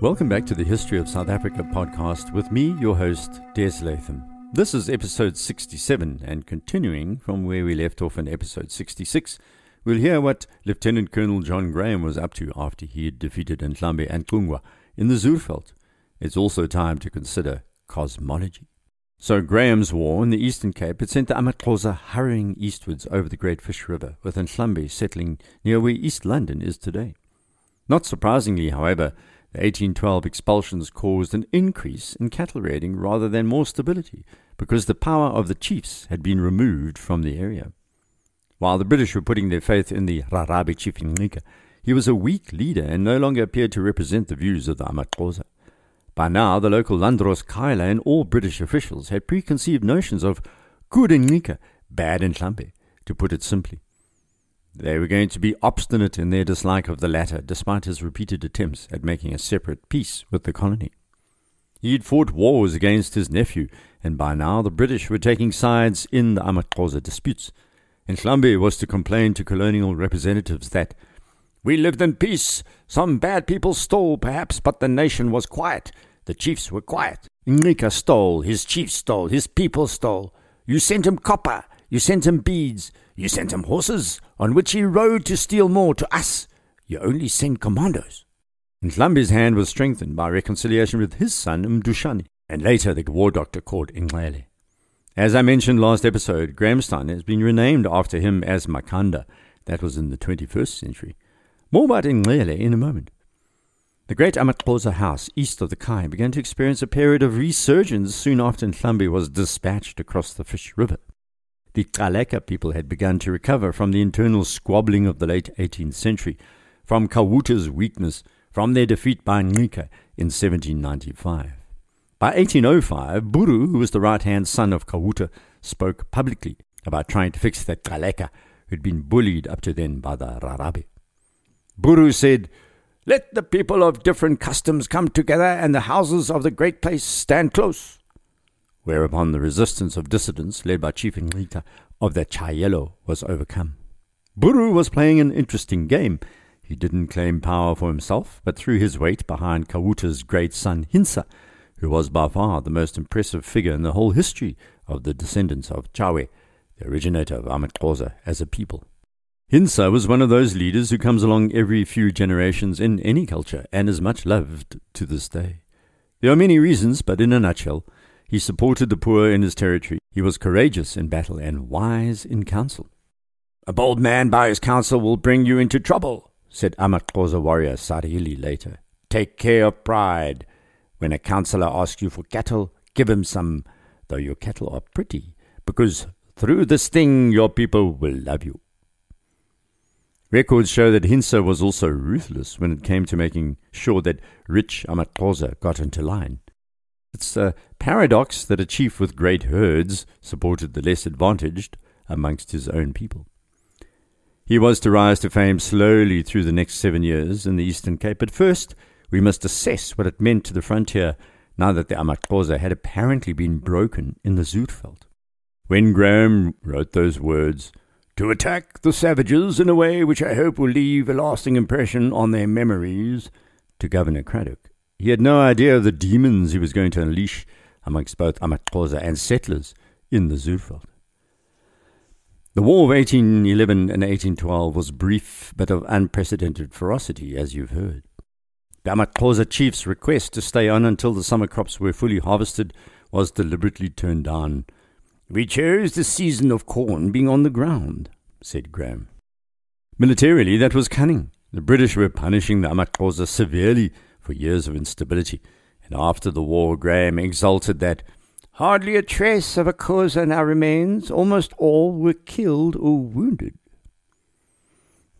Welcome back to the History of South Africa podcast with me, your host, Des Latham. This is episode 67, and continuing from where we left off in episode 66, we'll hear what Lieutenant Colonel John Graham was up to after he had defeated Ndlambe and Xungwa in the Zuurveld. It's also time to consider cosmology. So Graham's war in the Eastern Cape had sent the Amaxhosa hurrying eastwards over the Great Fish River, with Ndlambe settling near where East London is today. Not surprisingly, however, the 1812 expulsions caused an increase in cattle raiding rather than more stability, because the power of the chiefs had been removed from the area. While the British were putting their faith in the Rharhabe chief Ngqika, he was a weak leader and no longer appeared to represent the views of the Amaxhosa. By now, the local Landdrost Cuyler and all British officials had preconceived notions of good Ngqika, bad Ndlambe, to put it simply. They were going to be obstinate in their dislike of the latter, despite his repeated attempts at making a separate peace with the colony. He had fought wars against his nephew, and by now the British were taking sides in the Amaxhosa disputes. And Ndlambe was to complain to colonial representatives that we lived in peace. Some bad people stole, perhaps, but the nation was quiet. The chiefs were quiet. Ngqika stole, his chiefs stole, his people stole. You sent him copper, you sent him beads, you sent him horses, on which he rode to steal more to us. You only send commandos. Ndlambe's hand was strengthened by reconciliation with his son Mdushani, and later the war doctor called Nxele. As I mentioned last episode, Grahamstown has been renamed after him as Makhanda. That was in the 21st century. More about Nxele in a moment. The great Amaxhosa house east of the Kei began to experience a period of resurgence soon after Ndlambe was dispatched across the Fish River. The Gcaleka people had begun to recover from the internal squabbling of the late 18th century, from Kawuta's weakness, from their defeat by Ngqika in 1795. By 1805, Buru, who was the right hand son of Kawuta, spoke publicly about trying to fix the Gcaleka who'd been bullied up to then by the Rarabe. Buru said, Let the people of different customs come together and the houses of the great place stand close whereupon the resistance of dissidents led by Chief Ncika of the Chayelo was overcome. Buru was playing an interesting game. He didn't claim power for himself, but threw his weight behind Kawuta's great son Hintsa, who was by far the most impressive figure in the whole history of the descendants of Tshawe, the originator of Amaxhosa as a people. Hintsa was one of those leaders who comes along every few generations in any culture and is much loved to this day. There are many reasons, but in a nutshell, he supported the poor in his territory. He was courageous in battle and wise in counsel. A bold man by his counsel will bring you into trouble, said Amaxhosa warrior Sarili later. Take care of pride. When a counsellor asks you for cattle, give him some, though your cattle are pretty, because through this thing your people will love you. Records show that Hintsa was also ruthless when it came to making sure that rich Amaxhosa got into line. It's a paradox that a chief with great herds supported the less advantaged amongst his own people. He was to rise to fame slowly through the next seven years in the Eastern Cape. But first, we must assess what it meant to the frontier now that the Amaxhosa had apparently been broken in the Zuurveld. When Graham wrote those words, to attack the savages in a way which I hope will leave a lasting impression on their memories, to Governor Cradock, he had no idea of the demons he was going to unleash amongst both Amaxhosa and settlers in the Zuurveld. The War of 1811 and 1812 was brief but of unprecedented ferocity, as you've heard. The Amaxhosa chief's request to stay on until the summer crops were fully harvested was deliberately turned down. We chose the season of corn being on the ground, said Graham. Militarily, that was cunning. The British were punishing the Amaxhosa severely for years of instability, and after the war, Graham exulted that hardly a trace of a Xhosa now remains, almost all were killed or wounded.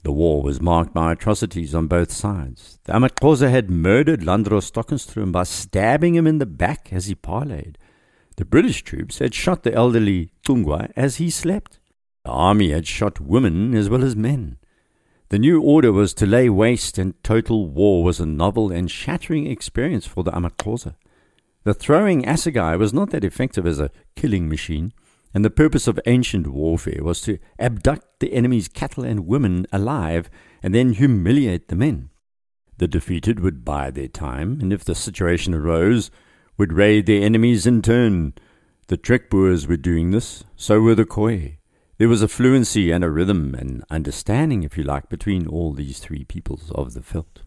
The war was marked by atrocities on both sides. The Amaxhosa had murdered Landdrost Stockenstrom by stabbing him in the back as he parleyed. The British troops had shot the elderly Xungwa as he slept. The army had shot women as well as men. The new order was to lay waste, and total war was a novel and shattering experience for the Amaxhosa. The throwing assegai was not that effective as a killing machine, and the purpose of ancient warfare was to abduct the enemy's cattle and women alive and then humiliate the men. The defeated would bide their time, and if the situation arose, would raid their enemies in turn. The Trek Boers were doing this, so were the Khoi. There was a fluency and a rhythm and understanding, if you like, between all these three peoples of the veld.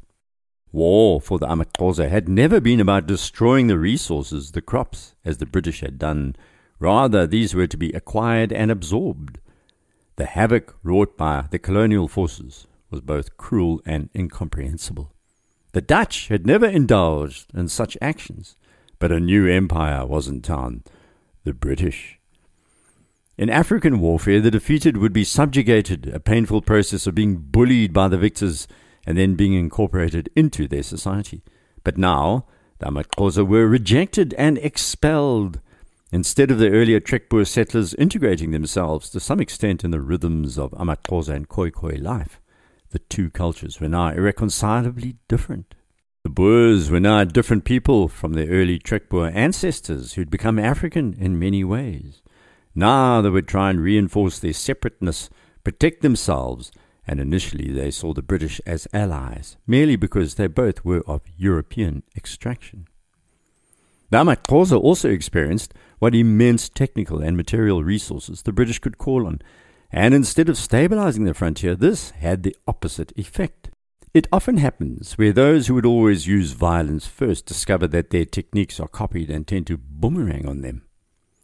War for the amaXhosa had never been about destroying the resources, the crops, as the British had done. Rather, these were to be acquired and absorbed. The havoc wrought by the colonial forces was both cruel and incomprehensible. The Dutch had never indulged in such actions, but a new empire was in town the British. In African warfare, the defeated would be subjugated, a painful process of being bullied by the victors and then being incorporated into their society. But now, the amaXhosa were rejected and expelled, instead of the earlier Trekboer settlers integrating themselves to some extent in the rhythms of amaXhosa and Khoikhoi life. The two cultures were now irreconcilably different. The Boers were now different people from their early Trekboer ancestors who'd become African in many ways. Now they would try and reinforce their separateness, protect themselves, and initially they saw the British as allies, merely because they both were of European extraction. AmaXhosa also experienced what immense technical and material resources the British could call on, and instead of stabilizing the frontier, this had the opposite effect. It often happens where those who would always use violence first discover that their techniques are copied and tend to boomerang on them.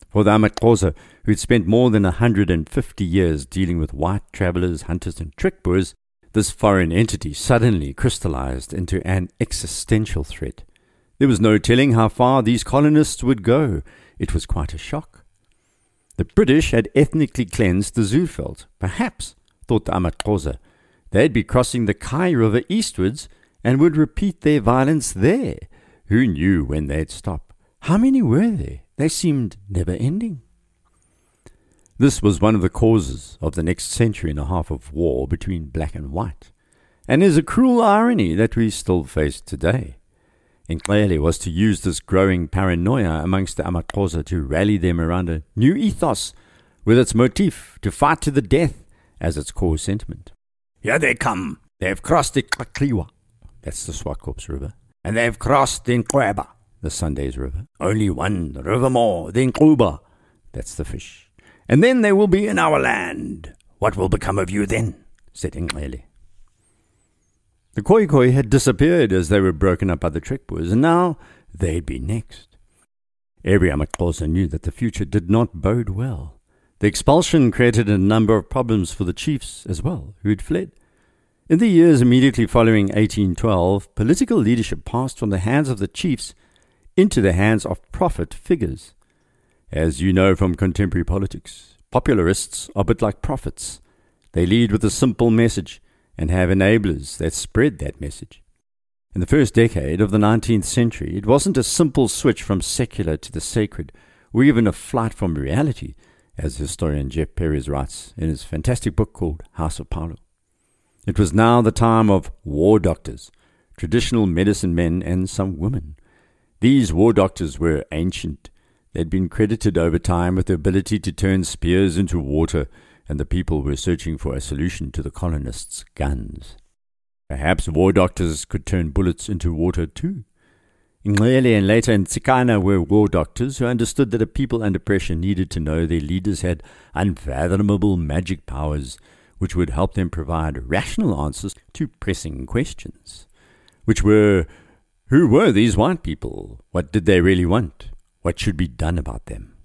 For the amaXhosa, who'd spent more than a 150 years dealing with white travelers, hunters, and trek Boers, this foreign entity suddenly crystallized into an existential threat. There was no telling how far these colonists would go. It was quite a shock. The British had ethnically cleansed the Zuurveld. Perhaps, thought the amaXhosa, they'd be crossing the Kei River eastwards and would repeat their violence there. Who knew when they'd stop? How many were there? They seemed never ending. This was one of the causes of the next century and a half of war between black and white, and is a cruel irony that we still face today. Nxele was to use this growing paranoia amongst the amaXhosa to rally them around a new ethos with its motif to fight to the death as its core sentiment. Here they come. They've crossed the Kakliwa, that's the Swartkops River, and they've crossed the Nqweba, the Sundays River. Only one river more, the Nxuba, that's the fish. And then they will be in our land. What will become of you then? said Nxele. The Khoikhoi had disappeared as they were broken up by the Trek Boers, and now they'd be next. Every amaXhosa knew that the future did not bode well. The expulsion created a number of problems for the chiefs as well, who had fled. In the years immediately following 1812, political leadership passed from the hands of the chiefs into the hands of prophet figures. As you know from contemporary politics, popularists are but like prophets. They lead with a simple message and have enablers that spread that message. In the first decade of the 19th century, it wasn't a simple switch from secular to the sacred, or even a flight from reality, as historian Jeff Peires writes in his fantastic book called House of Phalo. It was now the time of war doctors, traditional medicine men, and some women. These war doctors were ancient. They'd been credited over time with the ability to turn spears into water and the people were searching for a solution to the colonists' guns. Perhaps war doctors could turn bullets into water too. Nxele and later Ntsikana were war doctors who understood that a people under pressure needed to know their leaders had unfathomable magic powers which would help them provide rational answers to pressing questions, which were who were these white people? What did they really want? What should be done about them?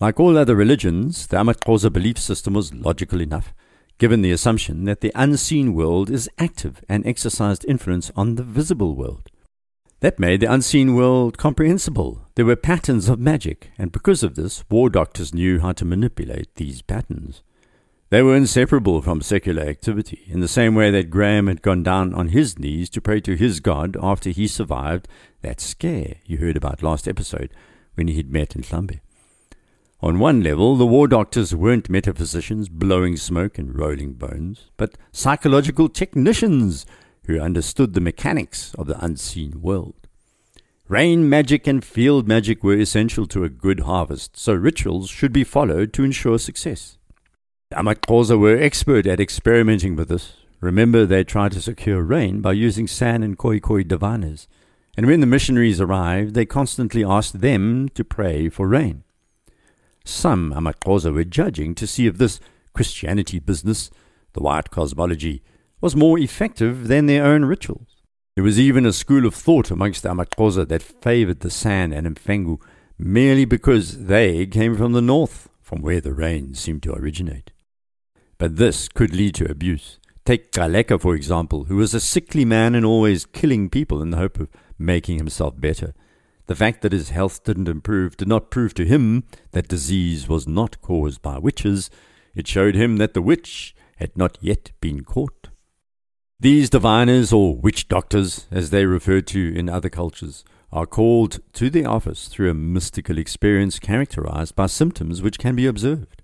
Like all other religions, the amaXhosa belief system was logical enough, given the assumption that the unseen world is active and exercised influence on the visible world. That made the unseen world comprehensible. There were patterns of magic, and because of this, war doctors knew how to manipulate these patterns. They were inseparable from secular activity, in the same way that Graham had gone down on his knees to pray to his God after he survived that scare you heard about last episode when he had met Ndlambe. On one level, the war doctors weren't metaphysicians blowing smoke and rolling bones, but psychological technicians who understood the mechanics of the unseen world. Rain magic and field magic were essential to a good harvest, so rituals should be followed to ensure success. The amaXhosa were expert at experimenting with this, Remember, they tried to secure rain by using San and Khoikhoi diviners, and when the missionaries arrived, they constantly asked them to pray for rain. Some Amaxhosa were judging to see if this Christianity business, the white cosmology, was more effective than their own rituals. There was even a school of thought amongst the Amaxhosa that favored the San and Mfengu merely because they came from the north, from where the rain seemed to originate. But this could lead to abuse. Take Gcaleka, for example, who was a sickly man and always killing people in the hope of making himself better. The fact that his health didn't improve did not prove to him that disease was not caused by witches. It showed him that the witch had not yet been caught. These diviners, or witch doctors, as they referred to in other cultures, are called to the office through a mystical experience characterized by symptoms which can be observed.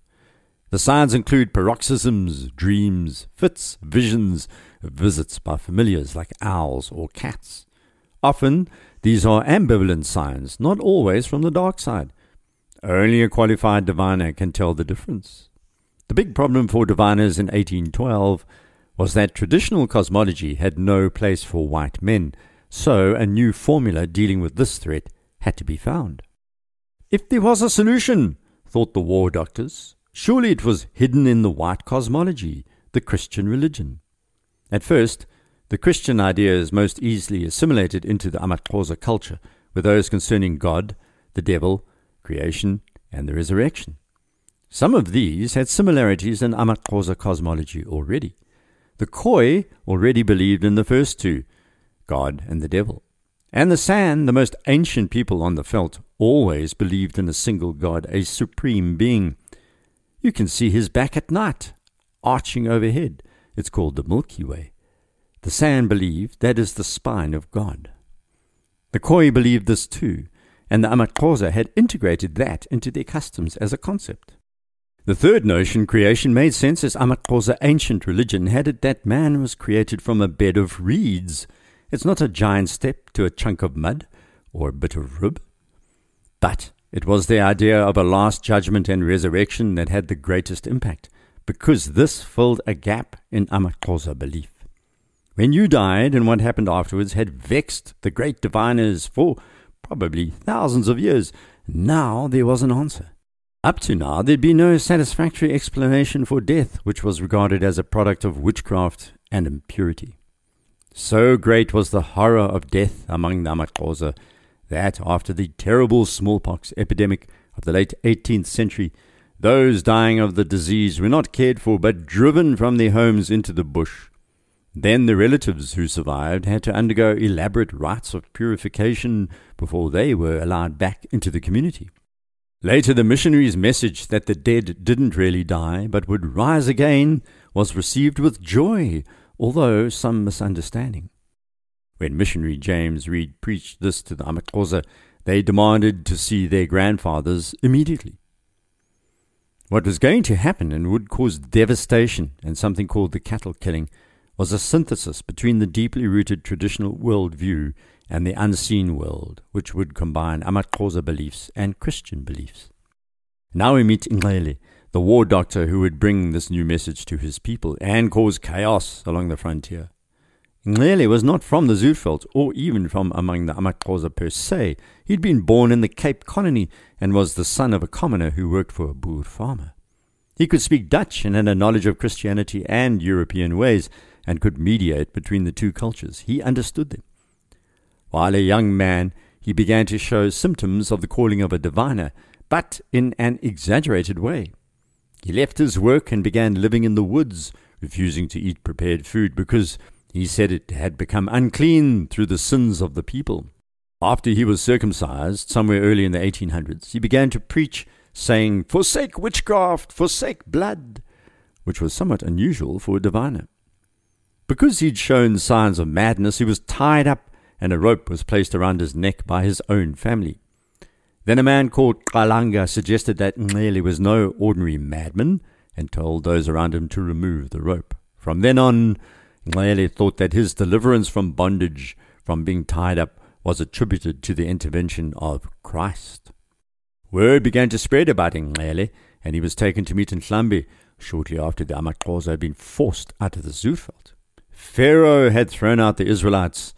The signs include paroxysms, dreams, fits, visions, visits by familiars like owls or cats. Often, these are ambivalent signs, not always from the dark side. Only a qualified diviner can tell the difference. The big problem for diviners in 1812 was that traditional cosmology had no place for white men, so a new formula dealing with this threat had to be found. If there was a solution, thought the war doctors, surely it was hidden in the white cosmology, the Christian religion. At first, the Christian idea is most easily assimilated into the Amaxhosa culture, with those concerning God, the devil, creation, and the resurrection. Some of these had similarities in Amaxhosa cosmology already. The Khoi already believed in the first two, God and the devil. And the San, the most ancient people on the veld, always believed in a single God, a supreme being. You can see his back at night, arching overhead. It's called the Milky Way. The San believed that is the spine of God. The Khoi believed this too, and the Amaxhosa had integrated that into their customs as a concept. The third notion, creation, made sense as Amaxhosa ancient religion had it that man was created from a bed of reeds. It's not a giant step to a chunk of mud or a bit of rib. But it was the idea of a last judgment and resurrection that had the greatest impact, because this filled a gap in Amaxhosa belief. When you died and what happened afterwards had vexed the great diviners for probably thousands of years, now there was an answer. Up to now, there'd been no satisfactory explanation for death, which was regarded as a product of witchcraft and impurity. So great was the horror of death among the Amaxhosa that after the terrible smallpox epidemic of the late 18th century, those dying of the disease were not cared for but driven from their homes into the bush. Then the relatives who survived had to undergo elaborate rites of purification before they were allowed back into the community. Later, the missionary's message that the dead didn't really die but would rise again was received with joy, although some misunderstanding. When missionary James Read preached this to the Amaxhosa, they demanded to see their grandfathers immediately. What was going to happen and would cause devastation and something called the cattle killing was a synthesis between the deeply rooted traditional worldview and the unseen world, which would combine Amaxhosa beliefs and Christian beliefs. Now we meet Nxele, the war doctor who would bring this new message to his people and cause chaos along the frontier. Nxele was not from the Zuurveld or even from among the Amaxhosa per se. He'd been born in the Cape Colony and was the son of a commoner who worked for a Boer farmer. He could speak Dutch and had a knowledge of Christianity and European ways and could mediate between the two cultures. He understood them. While a young man, he began to show symptoms of the calling of a diviner, but in an exaggerated way. He left his work and began living in the woods, refusing to eat prepared food because he said it had become unclean through the sins of the people. After he was circumcised, somewhere early in the 1800s, he began to preach, saying, Forsake witchcraft, forsake blood, which was somewhat unusual for a diviner. Because he'd shown signs of madness, he was tied up and a rope was placed around his neck by his own family. Then a man called Kalanga suggested that Nxele was no ordinary madman and told those around him to remove the rope. From then on, Nxele thought that his deliverance from bondage, from being tied up, was attributed to the intervention of Christ. Word began to spread about Nxele, and he was taken to meet Ndlambe shortly after the Amaxhosa had been forced out of the Zuurveld. Pharaoh had thrown out the Israelites,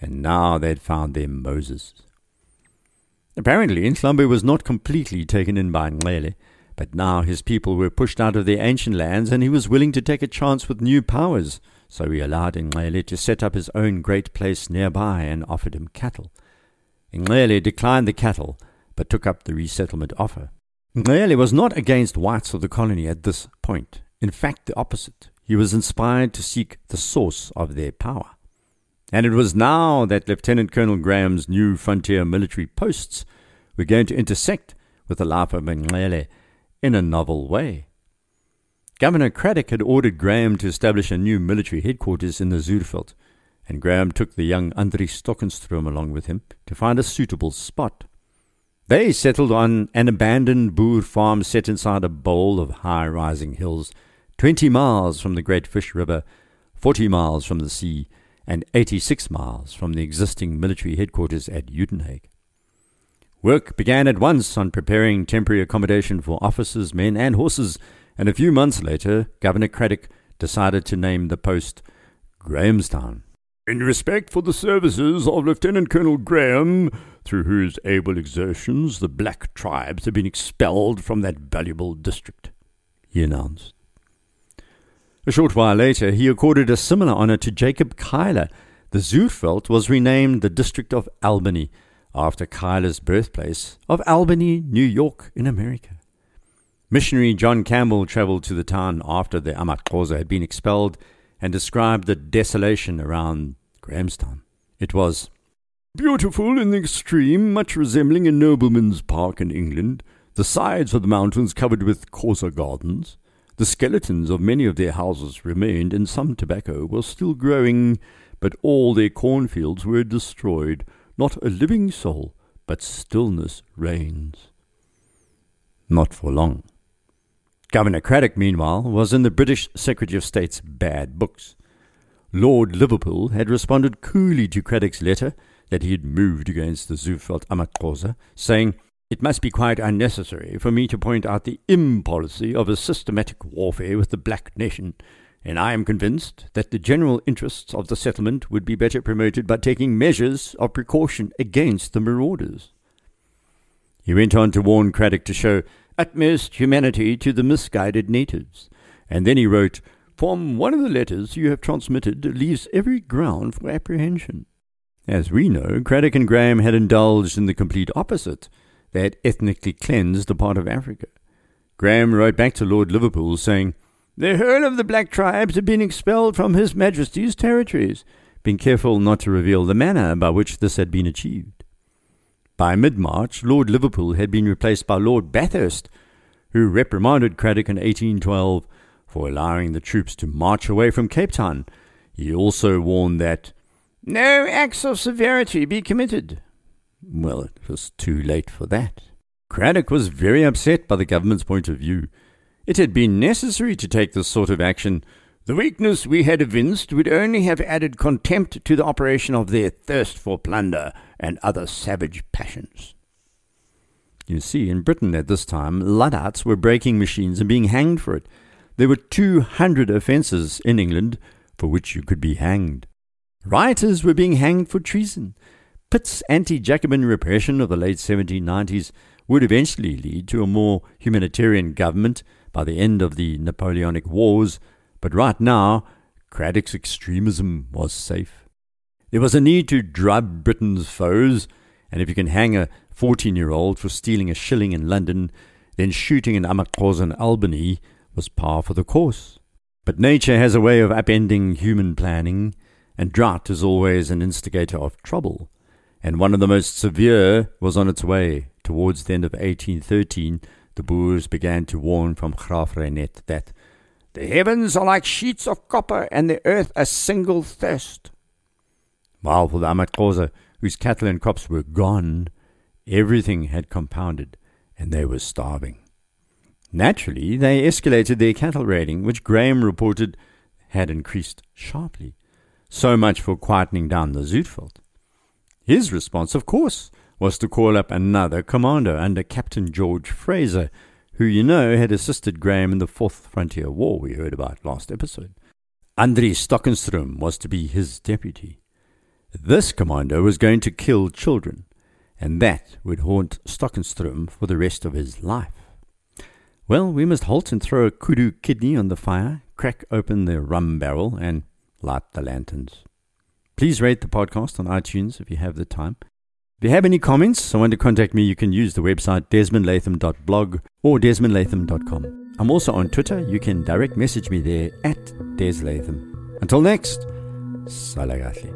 and now they'd found their Moses. Apparently, Ndlambe was not completely taken in by Nxele, but now his people were pushed out of their ancient lands, and he was willing to take a chance with new powers. So he allowed Nxele to set up his own great place nearby and offered him cattle. Nxele declined the cattle, but took up the resettlement offer. Nxele was not against whites of the colony at this point. In fact, the opposite. He was inspired to seek the source of their power. And it was now that Lieutenant Colonel Graham's new frontier military posts were going to intersect with the life of Nxele in a novel way. Governor Cradock had ordered Graham to establish a new military headquarters in the Zuurveld, and Graham took the young Andries Stockenstrom along with him to find a suitable spot. They settled on an abandoned Boer farm set inside a bowl of high rising hills, twenty miles from the Great Fish River, forty miles from the sea, and 86 miles from the existing military headquarters at Uitenhage. Work began at once on preparing temporary accommodation for officers, men, and horses, and a few months later, Governor Cradock decided to name the post Grahamstown. In respect for the services of Lieutenant Colonel Graham, through whose able exertions the black tribes have been expelled from that valuable district, he announced. A short while later, he accorded a similar honor to Jacob Cuyler. The Zuurveld was renamed the District of Albany after Cuyler's birthplace of Albany, New York, in America. Missionary John Campbell traveled to the town after the Amaxhosa had been expelled and described the desolation around Grahamstown. It was beautiful in the extreme, much resembling a nobleman's park in England, the sides of the mountains covered with Xhosa gardens. The skeletons of many of their houses remained, and some tobacco was still growing, but all their cornfields were destroyed. Not a living soul, but stillness reigns. Not for long. Governor Cradock, meanwhile, was in the British Secretary of State's bad books. Lord Liverpool had responded coolly to Cradock's letter that he had moved against the Zuurveld Amaxhosa, saying, it must be quite unnecessary for me to point out the impolicy of a systematic warfare with the black nation, and I am convinced that the general interests of the settlement would be better promoted by taking measures of precaution against the marauders. He went on to warn Cradock to show utmost humanity to the misguided natives, and then he wrote, From one of the letters you have transmitted leaves every ground for apprehension. As we know, Cradock and Graham had indulged in the complete opposite – they had ethnically cleansed a part of Africa. Graham wrote back to Lord Liverpool saying, The whole of the black tribes have been expelled from His Majesty's territories, being careful not to reveal the manner by which this had been achieved. By mid March, Lord Liverpool had been replaced by Lord Bathurst, who reprimanded Cradock in 1812 for allowing the troops to march away from Cape Town. He also warned that no acts of severity be committed well, it was too late for that. Cradock was very upset by the government's point of view. It had been necessary to take this sort of action. The weakness we had evinced would only have added contempt to the operation of their thirst for plunder and other savage passions. You see, in Britain at this time, Luddites were breaking machines and being hanged for it. There were 200 offences in England for which you could be hanged. Rioters were being hanged for treason. Pitt's anti Jacobin repression of the late 1790s would eventually lead to a more humanitarian government by the end of the Napoleonic Wars, but right now, Cradock's extremism was safe. There was a need to drub Britain's foes, and if you can hang a 14 year old for stealing a shilling in London, then shooting in Amaxhosa and Albany was par for the course. But nature has a way of upending human planning, and drought is always an instigator of trouble and one of the most severe was on its way. Towards the end of 1813, the Boers began to warn from Graaff-Reinet that the heavens are like sheets of copper and the earth a single thirst. While for the Amaxhosa, whose cattle and crops were gone, everything had compounded and they were starving. Naturally, they escalated their cattle raiding, which Graham reported had increased sharply. So much for quietening down the Zuurveld. His response, of course, was to call up another commander under Captain George Fraser, who you know had assisted Graham in the Fourth Frontier War we heard about last episode. Andries Stockenstrom was to be his deputy. This commando was going to kill children, and that would haunt Stockenstrom for the rest of his life. Well, we must halt and throw a kudu kidney on the fire, crack open the rum barrel, and light the lanterns. Please rate the podcast on iTunes if you have the time. If you have any comments or want to contact me, you can use the website desmondlatham.blog or desmondlatham.com. I'm also on Twitter. You can direct message me there at deslatham. Until next, Salagasli.